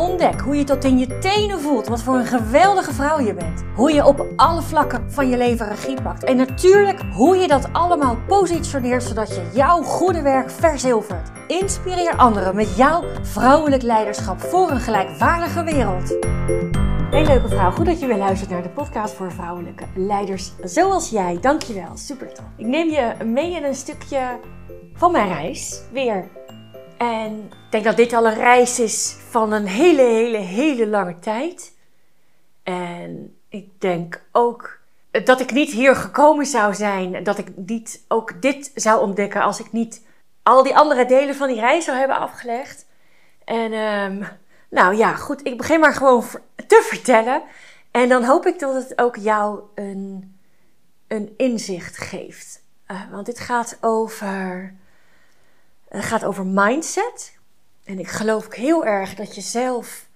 Ontdek hoe je tot in je tenen voelt wat voor een geweldige vrouw je bent. Hoe je op alle vlakken van je leven regie pakt. En natuurlijk hoe je dat allemaal positioneert zodat je jouw goede werk verzilvert. Inspireer anderen met jouw vrouwelijk leiderschap voor een gelijkwaardige wereld. Hey leuke vrouw, goed dat je weer luistert naar de podcast voor vrouwelijke leiders zoals jij. Dankjewel, super tof. Ik neem je mee in een stukje van mijn reis, weer. En ik denk dat dit al een reis is van een hele, hele, hele lange tijd. En ik denk ook dat ik niet hier gekomen zou zijn, dat ik niet ook dit zou ontdekken als ik niet al die andere delen van die reis zou hebben afgelegd. En um, nou ja, goed, ik begin maar gewoon te vertellen. En dan hoop ik dat het ook jou een, een inzicht geeft. Uh, want dit gaat over, het gaat over mindset. En ik geloof ook heel erg dat je zelf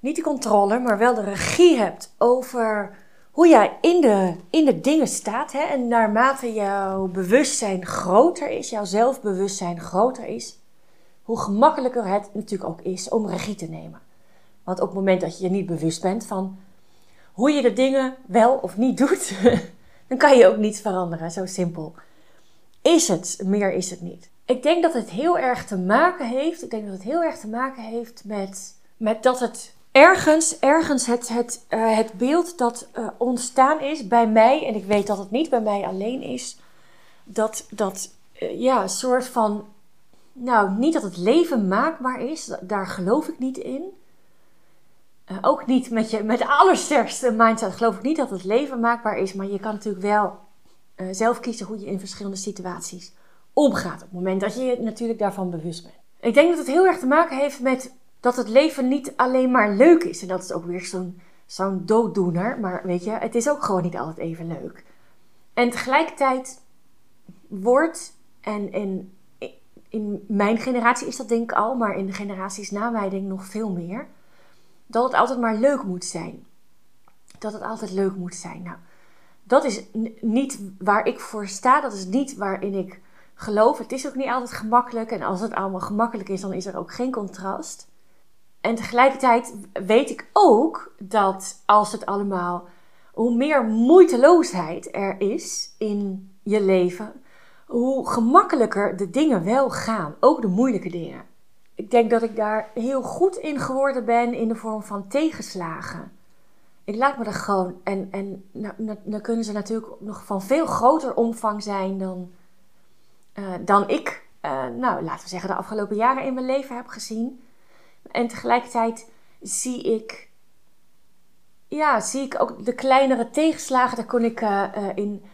niet de controle, maar wel de regie hebt over hoe jij in de, in de dingen staat. Hè? En naarmate jouw bewustzijn groter is, jouw zelfbewustzijn groter is, hoe gemakkelijker het natuurlijk ook is om regie te nemen. Want op het moment dat je je niet bewust bent van hoe je de dingen wel of niet doet, dan kan je ook niets veranderen. Zo simpel is het. Meer is het niet. Ik denk dat het heel erg te maken heeft. Ik denk dat het heel erg te maken heeft met, met dat het ergens, ergens het, het, uh, het beeld dat uh, ontstaan is bij mij, en ik weet dat het niet bij mij alleen is, dat, dat uh, ja, een soort van, nou, niet dat het leven maakbaar is, daar geloof ik niet in. ook niet met, je, met de allersterkste mindset geloof ik niet dat het leven maakbaar is, maar je kan natuurlijk wel zelf kiezen hoe je in verschillende situaties omgaat. Op het moment dat je je natuurlijk daarvan bewust bent. Ik denk dat het heel erg te maken heeft met dat het leven niet alleen maar leuk is. En dat is ook weer zo'n zo'n dooddoener. Maar weet je, het is ook gewoon niet altijd even leuk. En tegelijkertijd wordt, en, en in mijn generatie is dat denk ik al, maar in de generaties na mij denk ik nog veel meer, dat het altijd maar leuk moet zijn. Dat het altijd leuk moet zijn. Nou, dat is niet waar ik voor sta, dat is niet waarin ik geloof. Het is ook niet altijd gemakkelijk en als het allemaal gemakkelijk is, dan is er ook geen contrast. En tegelijkertijd weet ik ook dat als het allemaal, hoe meer moeiteloosheid er is in je leven, hoe gemakkelijker de dingen wel gaan, ook de moeilijke dingen. Ik denk dat ik daar heel goed in geworden ben in de vorm van tegenslagen. Ik laat me er gewoon, en, en dan kunnen ze natuurlijk nog van veel groter omvang zijn dan, uh, dan ik, uh, nou laten we zeggen, de afgelopen jaren in mijn leven heb gezien. En tegelijkertijd zie ik, ja, zie ik ook de kleinere tegenslagen. Daar kon ik uh, in,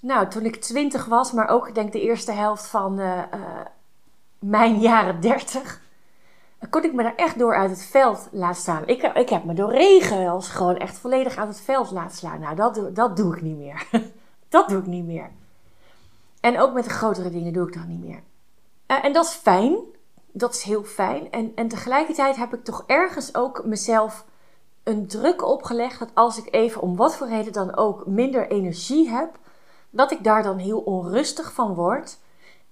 nou, toen ik twintig was, maar ook denk de eerste helft van mijn jaren dertig, kon ik me daar echt door uit het veld laten staan. Ik, ik heb me door regen gewoon echt volledig uit het veld laten slaan. Nou, dat, dat doe ik niet meer. dat doe ik niet meer. En ook met de grotere dingen doe ik dat niet meer. en dat is fijn dat is heel fijn. En, en tegelijkertijd heb ik toch ergens ook mezelf een druk opgelegd dat als ik even om wat voor reden dan ook minder energie heb, dat ik daar dan heel onrustig van word.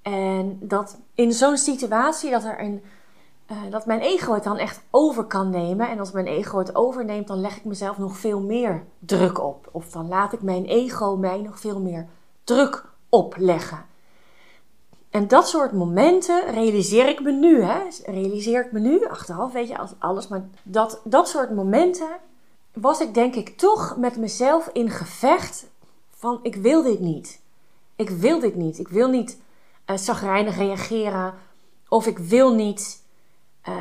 En dat in zo'n situatie dat er een. Uh, dat mijn ego het dan echt over kan nemen. En als mijn ego het overneemt, dan leg ik mezelf nog veel meer druk op. Of dan laat ik mijn ego mij nog veel meer druk opleggen. En dat soort momenten realiseer ik me nu. Hè? Realiseer ik me nu, achteraf weet je alles. Maar dat, dat soort momenten was ik denk ik toch met mezelf in gevecht van ik wil dit niet. Ik wil dit niet. Ik wil niet uh, zagrijnig reageren. Of ik wil niet uh,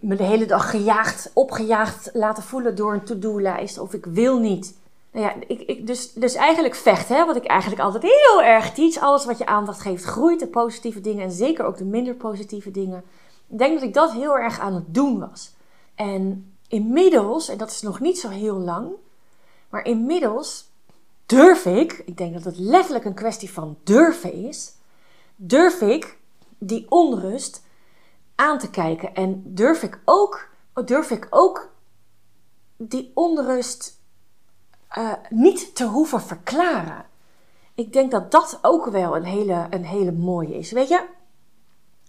me de hele dag gejaagd, opgejaagd laten voelen door een to-do-lijst. Of ik wil niet nou ja, ik, ik, dus, dus eigenlijk vecht, hè, wat ik eigenlijk altijd heel erg teach. Alles wat je aandacht geeft, groeit de positieve dingen en zeker ook de minder positieve dingen. Ik denk dat ik dat heel erg aan het doen was. En inmiddels, en dat is nog niet zo heel lang, maar inmiddels durf ik, ik denk dat het letterlijk een kwestie van durven is, durf ik die onrust aan te kijken. En durf ik ook, durf ik ook die onrust uh, niet te hoeven verklaren. Ik denk dat dat ook wel een hele, een hele mooie is. Weet je,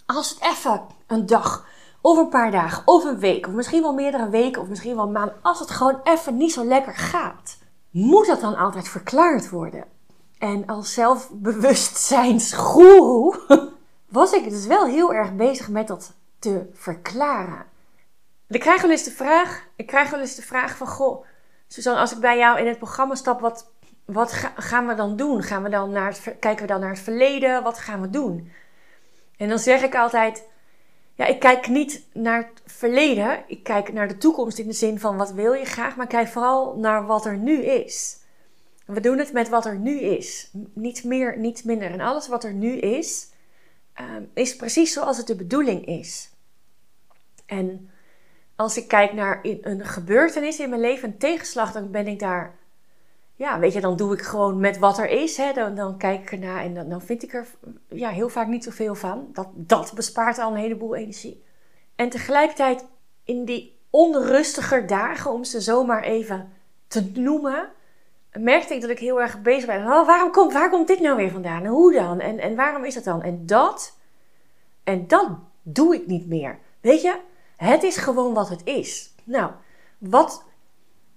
als het even een dag of een paar dagen of een week of misschien wel meerdere weken of misschien wel maanden, als het gewoon even niet zo lekker gaat, moet dat dan altijd verklaard worden? En als zelfbewustzijnsgoeroe was ik dus wel heel erg bezig met dat te verklaren. Ik krijg wel eens de vraag, ik krijg wel eens de vraag van, goh, Suzanne, als ik bij jou in het programma stap, wat, wat gaan we dan doen? Gaan we dan naar kijken we dan naar het verleden? Wat gaan we doen? En dan zeg ik altijd, ja, ik kijk niet naar het verleden. Ik kijk naar de toekomst in de zin van wat wil je graag, maar kijk vooral naar wat er nu is. We doen het met wat er nu is. Niet meer, niet minder. En alles wat er nu is, ehm, is precies zoals het de bedoeling is. En als ik kijk naar een gebeurtenis in mijn leven, een tegenslag, dan ben ik daar. Ja, weet je, dan doe ik gewoon met wat er is. Hè. Dan, dan kijk ik ernaar en dan, vind ik er ja, heel vaak niet zoveel van. Dat, dat bespaart al een heleboel energie. En tegelijkertijd in die onrustiger dagen, om ze zomaar even te noemen, merkte ik dat ik heel erg bezig ben. Oh, waarom komt, waar komt dit nou weer vandaan? En hoe dan? En, en waarom is dat dan? En dat, en dat doe ik niet meer. Weet je, het is gewoon wat het is. Nou, wat,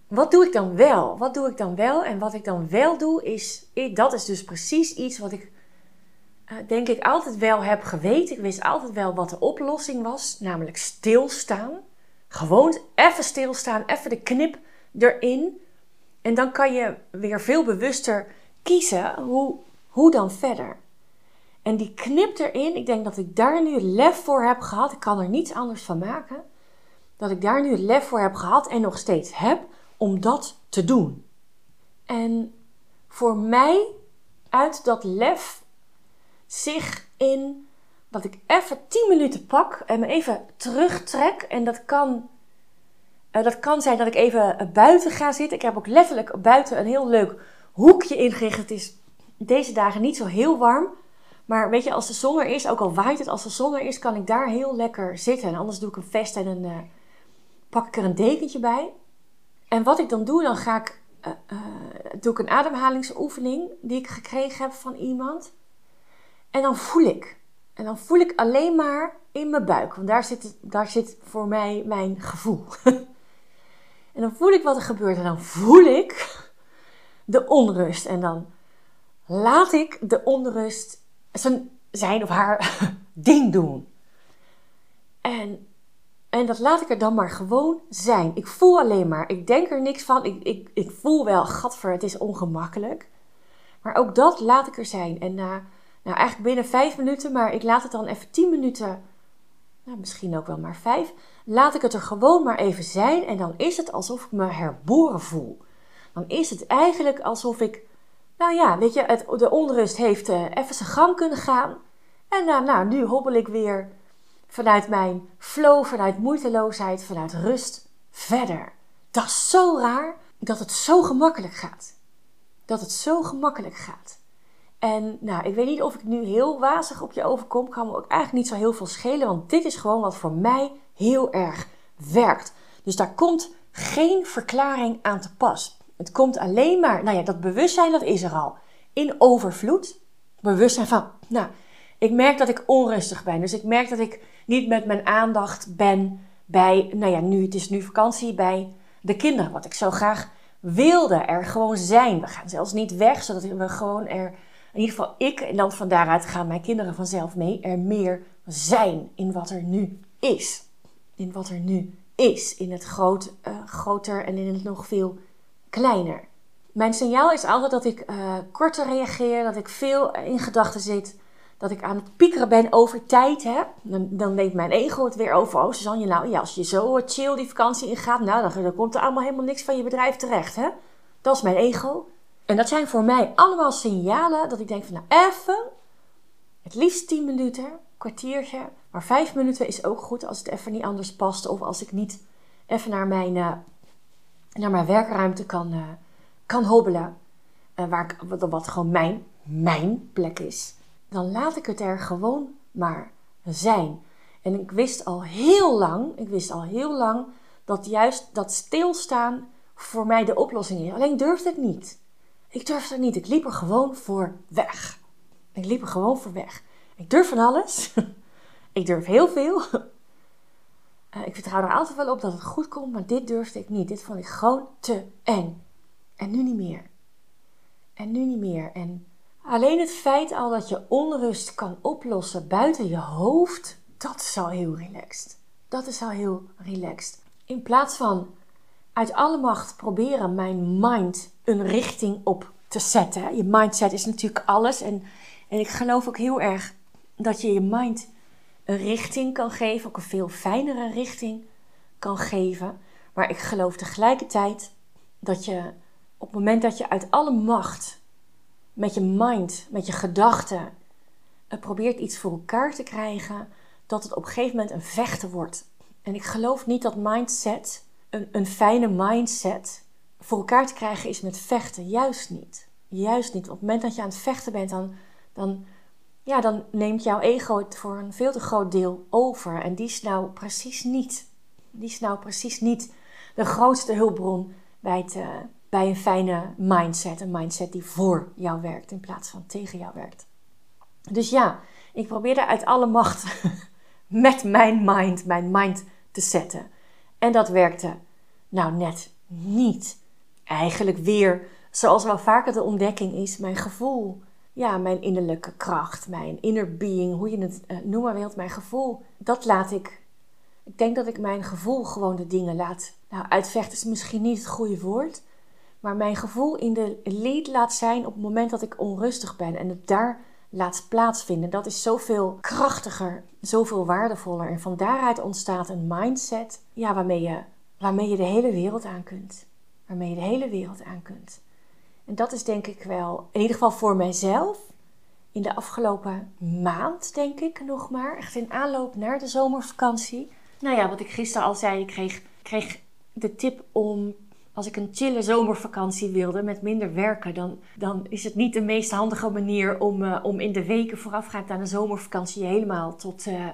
wat doe ik dan wel? Wat doe ik dan wel? En wat ik dan wel doe, is, dat is dus precies iets wat ik, uh, denk ik, altijd wel heb geweten. Ik wist altijd wel wat de oplossing was, namelijk stilstaan. Gewoon even stilstaan, even de knip erin. En dan kan je weer veel bewuster kiezen hoe, hoe dan verder. En die knipt erin. Ik denk dat ik daar nu lef voor heb gehad. Ik kan er niets anders van maken. Dat ik daar nu lef voor heb gehad en nog steeds heb om dat te doen. En voor mij uit dat lef zich in dat ik even 10 minuten pak en me even terugtrek. En dat kan, uh, dat kan zijn dat ik even buiten ga zitten. Ik heb ook letterlijk buiten een heel leuk hoekje ingericht. Het is deze dagen niet zo heel warm. Maar weet je, als de zon er is, ook al waait het, als de zon er is, kan ik daar heel lekker zitten. En anders doe ik een vest en een, uh, pak ik er een dekentje bij. En wat ik dan doe, dan ga ik, uh, uh, doe ik een ademhalingsoefening die ik gekregen heb van iemand. En dan voel ik. En dan voel ik alleen maar in mijn buik. Want daar zit, daar zit voor mij mijn gevoel. en dan voel ik wat er gebeurt. En dan voel ik de onrust. En dan laat ik de onrust zijn of haar ding doen. En, en dat laat ik er dan maar gewoon zijn. Ik voel alleen maar. Ik denk er niks van. Ik, ik, ik voel wel, gadver, het is ongemakkelijk. Maar ook dat laat ik er zijn. En na, nou eigenlijk binnen vijf minuten, maar ik laat het dan even tien minuten, nou, misschien ook wel maar vijf, laat ik het er gewoon maar even zijn. En dan is het alsof ik me herboren voel. Dan is het eigenlijk alsof ik nou ja, weet je, het, de onrust heeft uh, even zijn gang kunnen gaan. En uh, nou, nu hobbel ik weer vanuit mijn flow, vanuit moeiteloosheid, vanuit rust verder. Dat is zo raar dat het zo gemakkelijk gaat. Dat het zo gemakkelijk gaat. En nou, ik weet niet of ik nu heel wazig op je overkom. Kan me ook eigenlijk niet zo heel veel schelen. Want dit is gewoon wat voor mij heel erg werkt. Dus daar komt geen verklaring aan te pas. Het komt alleen maar, nou ja, dat bewustzijn dat is er al. In overvloed. Bewustzijn van, nou, ik merk dat ik onrustig ben. Dus ik merk dat ik niet met mijn aandacht ben bij, nou ja, nu, het is nu vakantie, bij de kinderen. Wat ik zo graag wilde, er gewoon zijn. We gaan zelfs niet weg, zodat we gewoon er, in ieder geval ik, en dan van daaruit gaan mijn kinderen vanzelf mee, er meer zijn in wat er nu is. In wat er nu is. In het groot, uh, groter en in het nog veel kleiner. Mijn signaal is altijd dat ik uh, korter reageer, dat ik veel in gedachten zit, dat ik aan het piekeren ben over tijd. Hè? Dan, dan mijn ego het weer over. Oh, Suzanne, nou ja, als je zo chill die vakantie ingaat, nou, dan, dan komt er allemaal helemaal niks van je bedrijf terecht. Hè? Dat is mijn ego. En dat zijn voor mij allemaal signalen dat ik denk van, nou, even, het liefst 10 minuten, kwartiertje, maar 5 minuten is ook goed als het even niet anders past of als ik niet even naar mijn uh, naar mijn werkruimte kan, uh, kan hobbelen. Uh, waar ik, wat, wat, gewoon mijn, mijn plek is. dan laat ik het er gewoon maar zijn. En ik wist al heel lang, ik wist al heel lang dat juist dat stilstaan voor mij de oplossing is. Alleen durfde het niet. Ik durfde het niet. Ik liep er gewoon voor weg. Ik liep er gewoon voor weg. Ik durf van alles. ik durf heel veel. Uh, ik vertrouw er altijd wel op dat het goed komt, maar dit durfde ik niet. Dit vond ik gewoon te eng. En nu niet meer. En nu niet meer. En alleen het feit al dat je onrust kan oplossen buiten je hoofd, dat is al heel relaxed. Dat is al heel relaxed. In plaats van uit alle macht proberen mijn mind een richting op te zetten. Je mindset is natuurlijk alles. En, en ik geloof ook heel erg dat je je mind een richting kan geven, ook een veel fijnere richting kan geven. Maar ik geloof tegelijkertijd dat je op het moment dat je uit alle macht met je mind, met je gedachten, probeert iets voor elkaar te krijgen, dat het op een gegeven moment een vechten wordt. En ik geloof niet dat mindset, een, een fijne mindset, voor elkaar te krijgen is met vechten. Juist niet. Juist niet. Op het moment dat je aan het vechten bent, dan, dan, ja, dan neemt jouw ego het voor een veel te groot deel over. En die is nou precies niet, die is nou precies niet de grootste hulpbron bij, het, uh, bij een fijne mindset. Een mindset die voor jou werkt in plaats van tegen jou werkt. Dus ja, ik probeerde uit alle macht met mijn mind, mijn mind te zetten. En dat werkte nou net niet. Eigenlijk weer, zoals wel vaker de ontdekking is, mijn gevoel. Ja, mijn innerlijke kracht, mijn inner being, hoe je het uh, noemen wilt, mijn gevoel. Dat laat ik. Ik denk dat ik mijn gevoel gewoon de dingen laat. Nou, uitvechten is misschien niet het goede woord. Maar mijn gevoel in de lead laat zijn op het moment dat ik onrustig ben. En het daar laat plaatsvinden. Dat is zoveel krachtiger, zoveel waardevoller. En van daaruit ontstaat een mindset ja, waarmee, je, waarmee je de hele wereld aan kunt. Waarmee je de hele wereld aan kunt. En dat is denk ik wel, in ieder geval voor mijzelf, in de afgelopen maand, denk ik nog maar, echt in aanloop naar de zomervakantie. Nou ja, wat ik gisteren al zei, ik kreeg, kreeg de tip om als ik een chille zomervakantie wilde met minder werken, dan, dan is het niet de meest handige manier om, uh, om in de weken voorafgaand aan de zomervakantie helemaal tot, uh,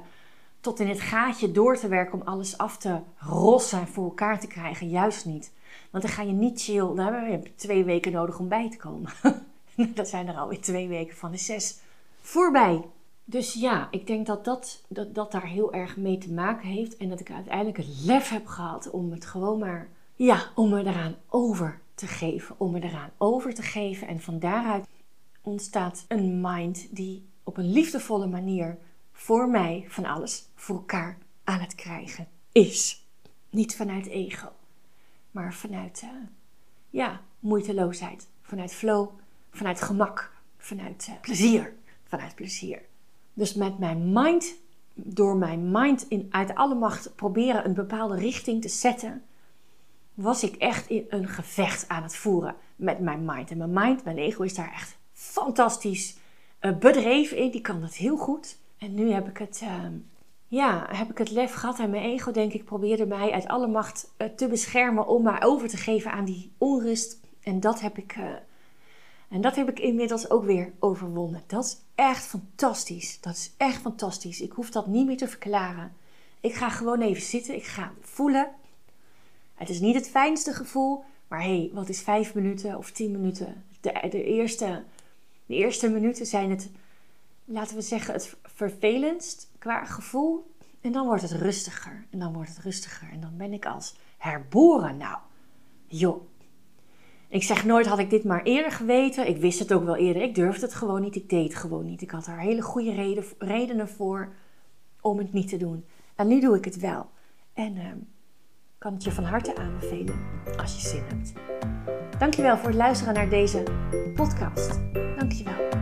tot in het gaatje door te werken om alles af te rossen en voor elkaar te krijgen. Juist niet. Want dan ga je niet chill, dan heb je twee weken nodig om bij te komen. dat zijn er alweer twee weken van de zes voorbij. Dus ja, ik denk dat dat, dat dat daar heel erg mee te maken heeft. En dat ik uiteindelijk het lef heb gehad om het gewoon maar ja, om me eraan over te geven. Om me eraan over te geven. En van daaruit ontstaat een mind die op een liefdevolle manier voor mij van alles voor elkaar aan het krijgen is. Niet vanuit ego, maar vanuit uh, ja, moeiteloosheid, vanuit flow, vanuit gemak, vanuit uh, plezier. Vanuit plezier. Dus met mijn mind, door mijn mind in, uit alle macht proberen een bepaalde richting te zetten, was ik echt in een gevecht aan het voeren met mijn mind. En mijn mind, mijn ego is daar echt fantastisch uh, bedreven in. Die kan dat heel goed. En nu heb ik het, uh, ja, heb ik het lef gehad en mijn ego, denk ik, probeerde mij uit alle macht uh, te beschermen om mij over te geven aan die onrust. En dat heb ik, eh, en dat heb ik inmiddels ook weer overwonnen. Dat is echt fantastisch. Dat is echt fantastisch. Ik hoef dat niet meer te verklaren. Ik ga gewoon even zitten. Ik ga voelen. Het is niet het fijnste gevoel, maar hé, hey, wat is vijf minuten of tien minuten? De, de, eerste, de eerste minuten zijn het, laten we zeggen, het vervelendst qua gevoel. En dan wordt het rustiger. En dan wordt het rustiger. En dan ben ik als herboren. Nou, joh. Ik zeg nooit had ik dit maar eerder geweten. Ik wist het ook wel eerder. Ik durfde het gewoon niet. Ik deed het gewoon niet. Ik had daar hele goede reden, redenen voor om het niet te doen. En nu doe ik het wel. En uh, kan het je van harte aanbevelen als je zin hebt. Dankjewel voor het luisteren naar deze podcast. Dankjewel.